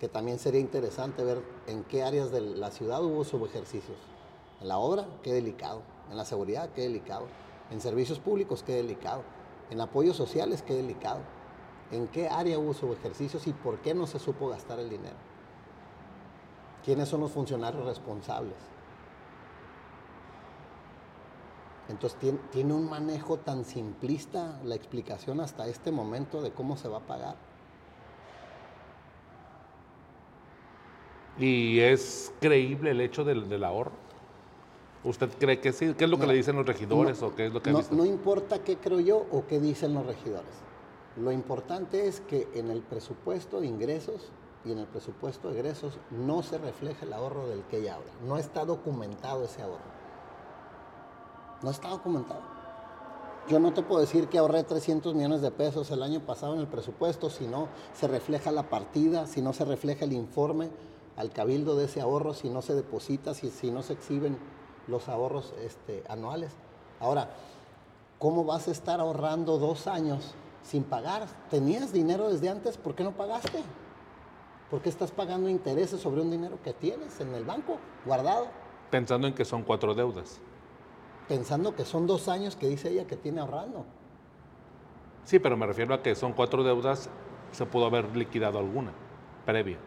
Que también sería interesante ver en qué áreas de la ciudad hubo subejercicios. En la obra, qué delicado. En la seguridad, qué delicado. En servicios públicos, qué delicado. En apoyos sociales, qué delicado. ¿En qué área hubo subejercicios y por qué no se supo gastar el dinero? ¿Quiénes son los funcionarios responsables? Entonces tiene, tiene, un manejo tan simplista la explicación hasta este momento de cómo se va a pagar. ¿Y es creíble el hecho del, del ahorro? ¿Usted cree que sí? ¿Qué es lo que no, le dicen los regidores no, o qué es lo que no, visto? no importa qué creo yo o qué dicen los regidores. Lo importante es que en el presupuesto de ingresos y en el presupuesto de egresos no se refleja el ahorro del que ella habla. No está documentado ese ahorro. No está documentado. Yo no te puedo decir que ahorré 300 millones de pesos el año pasado en el presupuesto si no se refleja la partida, si no se refleja el informe al cabildo de ese ahorro, si no se deposita, si, si no se exhiben los ahorros este, anuales. Ahora, ¿cómo vas a estar ahorrando dos años sin pagar? ¿Tenías dinero desde antes? ¿Por qué no pagaste? ¿Por qué estás pagando intereses sobre un dinero que tienes en el banco guardado? Pensando en que son cuatro deudas. Pensando que son dos años que dice ella que tiene ahorrando. Sí, pero me refiero a que son cuatro deudas, se pudo haber liquidado alguna previa.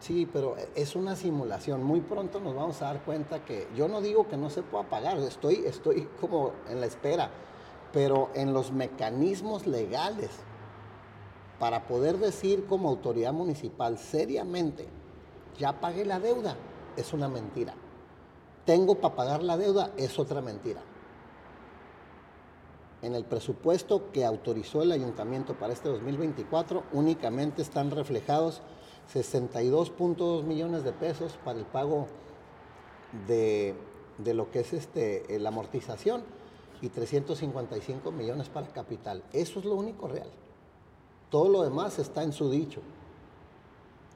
Sí, pero es una simulación. Muy pronto nos vamos a dar cuenta que yo no digo que no se pueda pagar, estoy, estoy como en la espera, pero en los mecanismos legales para poder decir como autoridad municipal seriamente, ya pagué la deuda, es una mentira. tengo para pagar la deuda, es otra mentira. En el presupuesto que autorizó el ayuntamiento para este 2024 únicamente están reflejados 62.2 millones de pesos para el pago de, lo que es este, la amortización y 355 millones para capital. Eso es lo único real. Todo lo demás está en su dicho.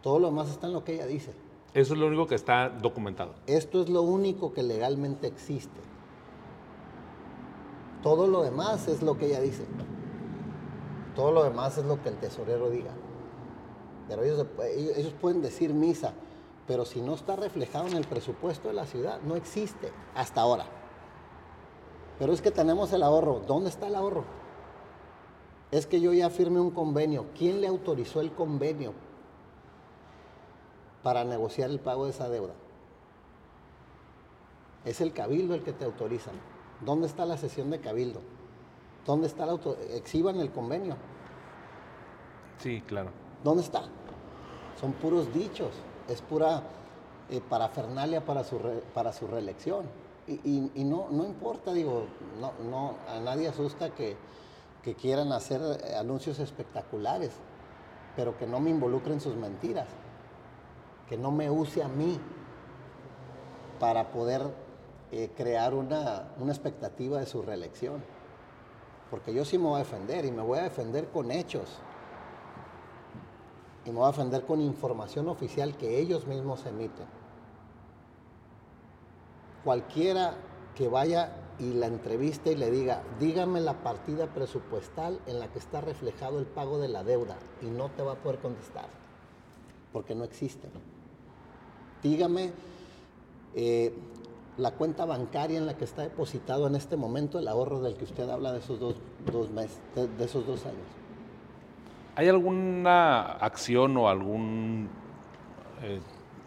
Todo lo demás está en lo que ella dice. Eso es lo único que está documentado. Esto es lo único que legalmente existe. Todo lo demás es lo que ella dice. Todo lo demás es lo que el tesorero diga. Pero ellos, pueden decir misa, pero si no está reflejado en el presupuesto de la ciudad, no existe hasta ahora. Pero es que tenemos el ahorro. ¿Dónde está el ahorro? Es que yo ya firmé un convenio. ¿Quién le autorizó el convenio para negociar el pago de esa deuda? Es el cabildo el que te autoriza. ¿Dónde está la sesión de cabildo? ¿Dónde está el auto? Exhiban el convenio. Sí, claro. ¿Dónde está? Son puros dichos, es pura eh, parafernalia para su, para su reelección. Y, no, no importa, digo, no, no, a nadie asusta que, que quieran hacer eh, anuncios espectaculares, pero que no me involucren sus mentiras, que no me use a mí para poder eh, crear una, una expectativa de su reelección. Porque yo sí me voy a defender y me voy a defender con hechos. Y me voy a defender con información oficial que ellos mismos emiten. Cualquiera que vaya y la entreviste y le diga, dígame la partida presupuestal en la que está reflejado el pago de la deuda y no te va a poder contestar, porque no existe. Dígame eh, la cuenta bancaria en la que está depositado en este momento el ahorro del que usted habla de esos dos, meses, de, esos dos años. ¿Hay alguna acción o algún, eh,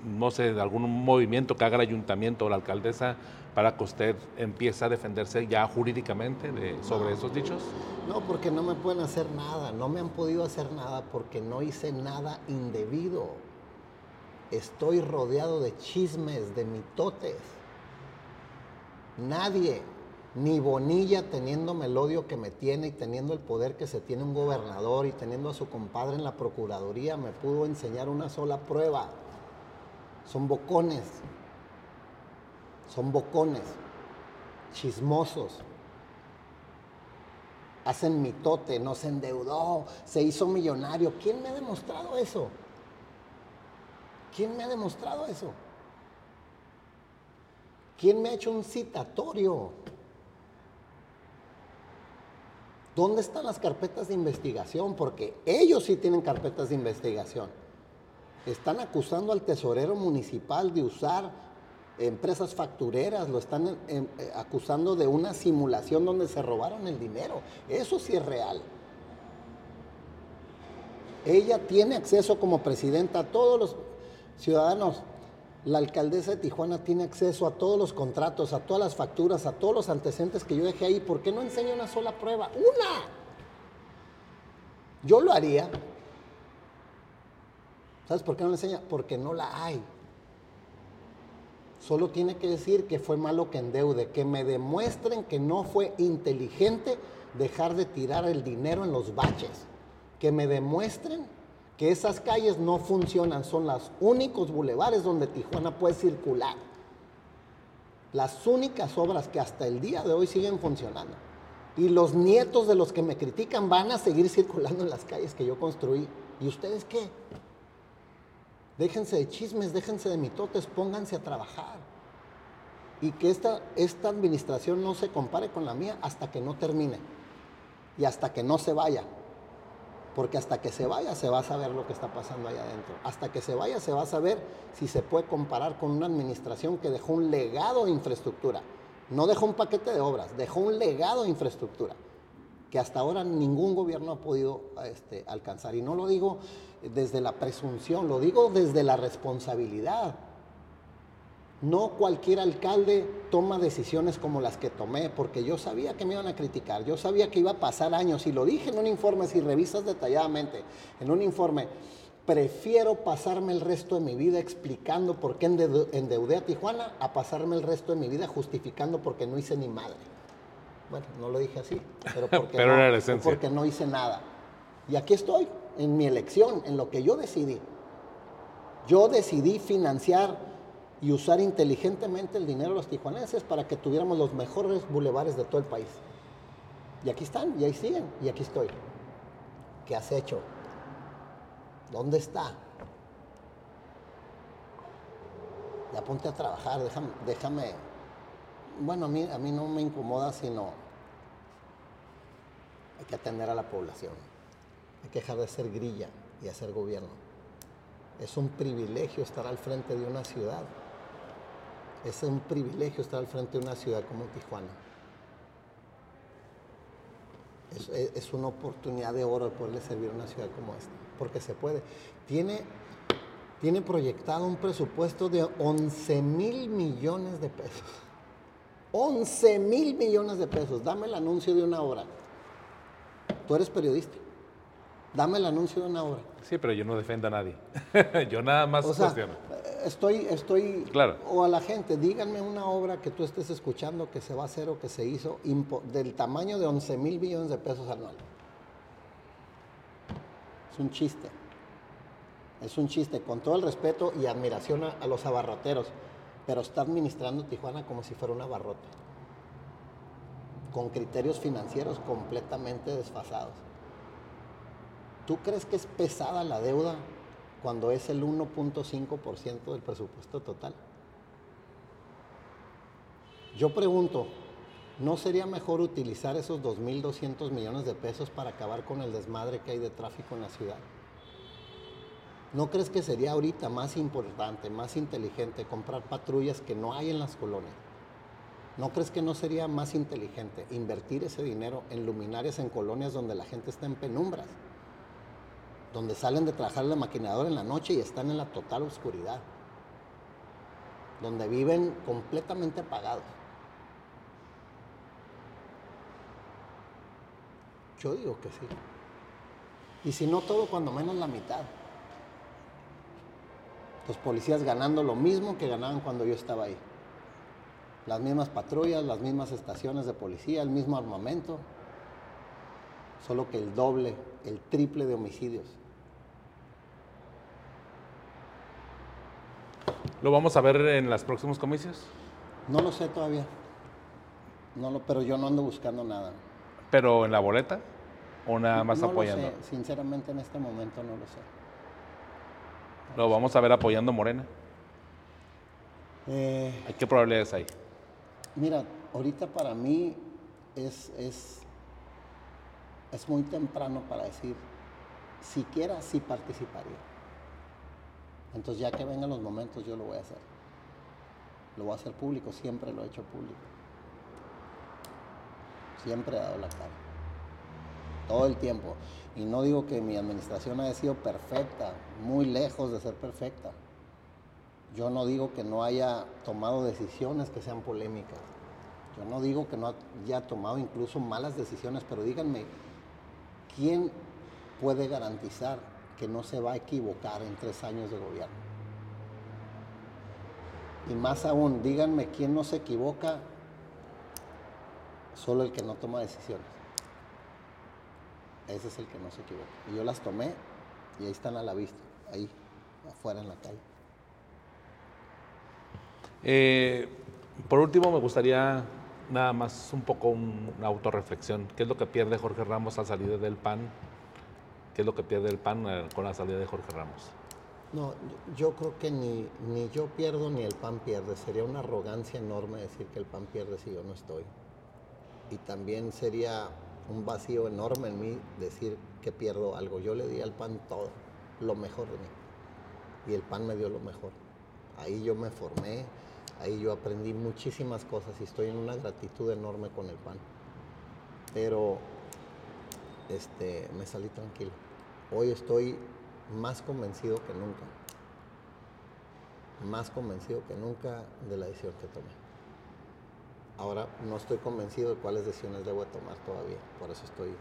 no sé, algún movimiento que haga el ayuntamiento o la alcaldesa para que usted empiece a defenderse ya jurídicamente de, sobre esos dichos? No, porque no me pueden hacer nada, no me han podido hacer nada porque no hice nada indebido. Estoy rodeado de chismes, de mitotes. Nadie, ni Bonilla teniéndome el odio que me tiene y teniendo el poder que se tiene un gobernador y teniendo a su compadre en la Procuraduría, me pudo enseñar una sola prueba. Son bocones son bocones, chismosos. Hacen mitote, no se endeudó, se hizo millonario. ¿Quién me ha demostrado eso? ¿Quién me ha demostrado eso? ¿Quién me ha hecho un citatorio? ¿Dónde están las carpetas de investigación? Porque ellos sí tienen carpetas de investigación. Están acusando al tesorero municipal de usar empresas factureras lo están eh, acusando de una simulación donde se robaron el dinero. Eso sí es real. Ella tiene acceso como presidenta a todos los ciudadanos. La alcaldesa de Tijuana tiene acceso a todos los contratos, a todas las facturas, a todos los antecedentes que yo dejé ahí. ¿Por qué no enseña una sola prueba? ¡Una! Yo lo haría. ¿Sabes por qué no la enseña? Porque no la hay. Solo tiene que decir que fue malo que endeude, que me demuestren que no fue inteligente dejar de tirar el dinero en los baches, que me demuestren que esas calles no funcionan, son los únicos bulevares donde Tijuana puede circular. Las únicas obras que hasta el día de hoy siguen funcionando. Y los nietos de los que me critican van a seguir circulando en las calles que yo construí. ¿Y ustedes qué? Déjense de chismes, déjense de mitotes, pónganse a trabajar. Y que esta, esta administración no se compare con la mía hasta que no termine. Y hasta que no se vaya. Porque hasta que se vaya se va a saber lo que está pasando ahí adentro. Hasta que se vaya se va a saber si se puede comparar con una administración que dejó un legado de infraestructura. No dejó un paquete de obras, dejó un legado de infraestructura que hasta ahora ningún gobierno ha podido este, alcanzar. Y no lo digo desde la presunción, lo digo desde la responsabilidad. No cualquier alcalde toma decisiones como las que tomé, porque yo sabía que me iban a criticar, yo sabía que iba a pasar años, y lo dije en un informe, si revisas detalladamente, en un informe, prefiero pasarme el resto de mi vida explicando por qué endeudé a Tijuana a pasarme el resto de mi vida justificando porque no hice ni madre. Bueno, no lo dije así, pero [laughs] porque, no, porque no hice nada. Y aquí estoy, en mi elección, en lo que yo decidí. Yo decidí financiar y usar inteligentemente el dinero de los tijuanenses para que tuviéramos los mejores bulevares de todo el país. Y aquí están, y ahí siguen, y aquí estoy. ¿Qué has hecho? ¿Dónde está? Ya ponte a trabajar, déjame, bueno, a mí, a mí no me incomoda, sino hay que atender a la población. Hay que dejar de ser grilla y hacer gobierno. Es un privilegio estar al frente de una ciudad. Es un privilegio estar al frente de una ciudad como Tijuana. Es, una oportunidad de oro poderle servir a una ciudad como esta, porque se puede. Tiene, tiene proyectado un presupuesto de 11 mil millones de pesos. 11 mil millones de pesos. Dame el anuncio de una hora. Tú eres periodista. Dame el anuncio de una hora. Sí, pero yo no defiendo a nadie. [laughs] yo nada más o cuestiono. Estoy, estoy, claro. o a la gente, díganme una obra que tú estés escuchando que se va a hacer o que se hizo del tamaño de 11 mil millones de pesos anual. Es un chiste. Es un chiste, con todo el respeto y admiración a, a los abarroteros, pero está administrando Tijuana como si fuera un abarrote, con criterios financieros completamente desfasados. ¿Tú crees que es pesada la deuda cuando es el 1.5% del presupuesto total? Yo pregunto, ¿no sería mejor utilizar esos 2.200 millones de pesos para acabar con el desmadre que hay de tráfico en la ciudad? ¿No crees que sería ahorita más importante, más inteligente comprar patrullas que no hay en las colonias? ¿No crees que no sería más inteligente invertir ese dinero en luminarias en colonias donde la gente está en penumbras? Donde salen de trabajar la maquinadora en la noche y están en la total oscuridad, donde viven completamente apagados. Yo digo que sí. Y si no todo, cuando menos la mitad. Los policías ganando lo mismo que ganaban cuando yo estaba ahí. Las mismas patrullas, las mismas estaciones de policía, el mismo armamento, solo que el doble, el triple de homicidios. ¿Lo vamos a ver en los próximos comicios? No lo sé todavía. No lo, pero yo no ando buscando nada. ¿Pero en la boleta? ¿O nada más apoyando? Lo sé. Sinceramente en este momento no lo sé. ¿Lo vamos a ver apoyando Morena? Eh, ¿Qué probabilidades hay? Mira, ahorita para mí es, es, es muy temprano para decir, siquiera sí participaría. Entonces ya que vengan los momentos yo lo voy a hacer. Lo voy a hacer público, siempre lo he hecho público. Siempre he dado la cara. Todo el tiempo. Y no digo que mi administración haya sido perfecta, muy lejos de ser perfecta. Yo no digo que no haya tomado decisiones que sean polémicas. Yo no digo que no haya tomado incluso malas decisiones, pero díganme, ¿quién puede garantizar que no se va a equivocar en tres años de gobierno. Y más aún, díganme quién no se equivoca, solo el que no toma decisiones. Ese es el que no se equivoca. Y yo las tomé y ahí están a la vista, ahí, afuera en la calle. Eh, por último, me gustaría nada más un poco una autorreflexión. ¿Qué es lo que pierde Jorge Ramos al salir del PAN ¿Qué es lo que pierde el PAN con la salida de Jorge Ramos? No, yo creo que ni, ni yo pierdo ni el PAN pierde. Sería una arrogancia enorme decir que el PAN pierde si yo no estoy. Y también sería un vacío enorme en mí decir que pierdo algo. Yo le di al PAN todo, lo mejor de mí. Y el PAN me dio lo mejor. Ahí yo me formé, ahí yo aprendí muchísimas cosas y estoy en una gratitud enorme con el PAN. Pero este, me salí tranquilo. Hoy estoy más convencido que nunca, más convencido que nunca de la decisión que tomé. Ahora no estoy convencido de cuáles decisiones debo tomar todavía, por eso estoy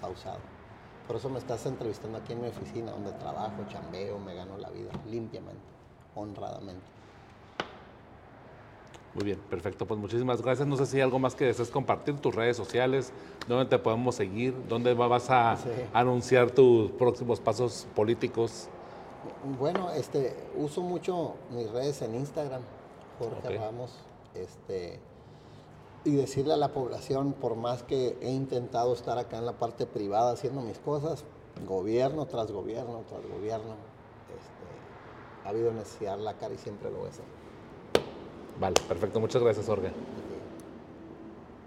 pausado. Por eso me estás entrevistando aquí en mi oficina, donde trabajo, chambeo, me gano la vida limpiamente, honradamente. Muy bien, perfecto. Pues muchísimas gracias. No sé si hay algo más que desees compartir, tus redes sociales, dónde te podemos seguir, dónde vas a Sí. anunciar tus próximos pasos políticos. Bueno, este, uso mucho mis redes en Instagram, Jorge Ok. Ramos, este, y decirle a la población, por más que he intentado estar acá en la parte privada haciendo mis cosas, gobierno tras gobierno tras gobierno, este, ha habido necesidad la cara y siempre lo voy a hacer. Vale, perfecto. Muchas gracias, Jorge.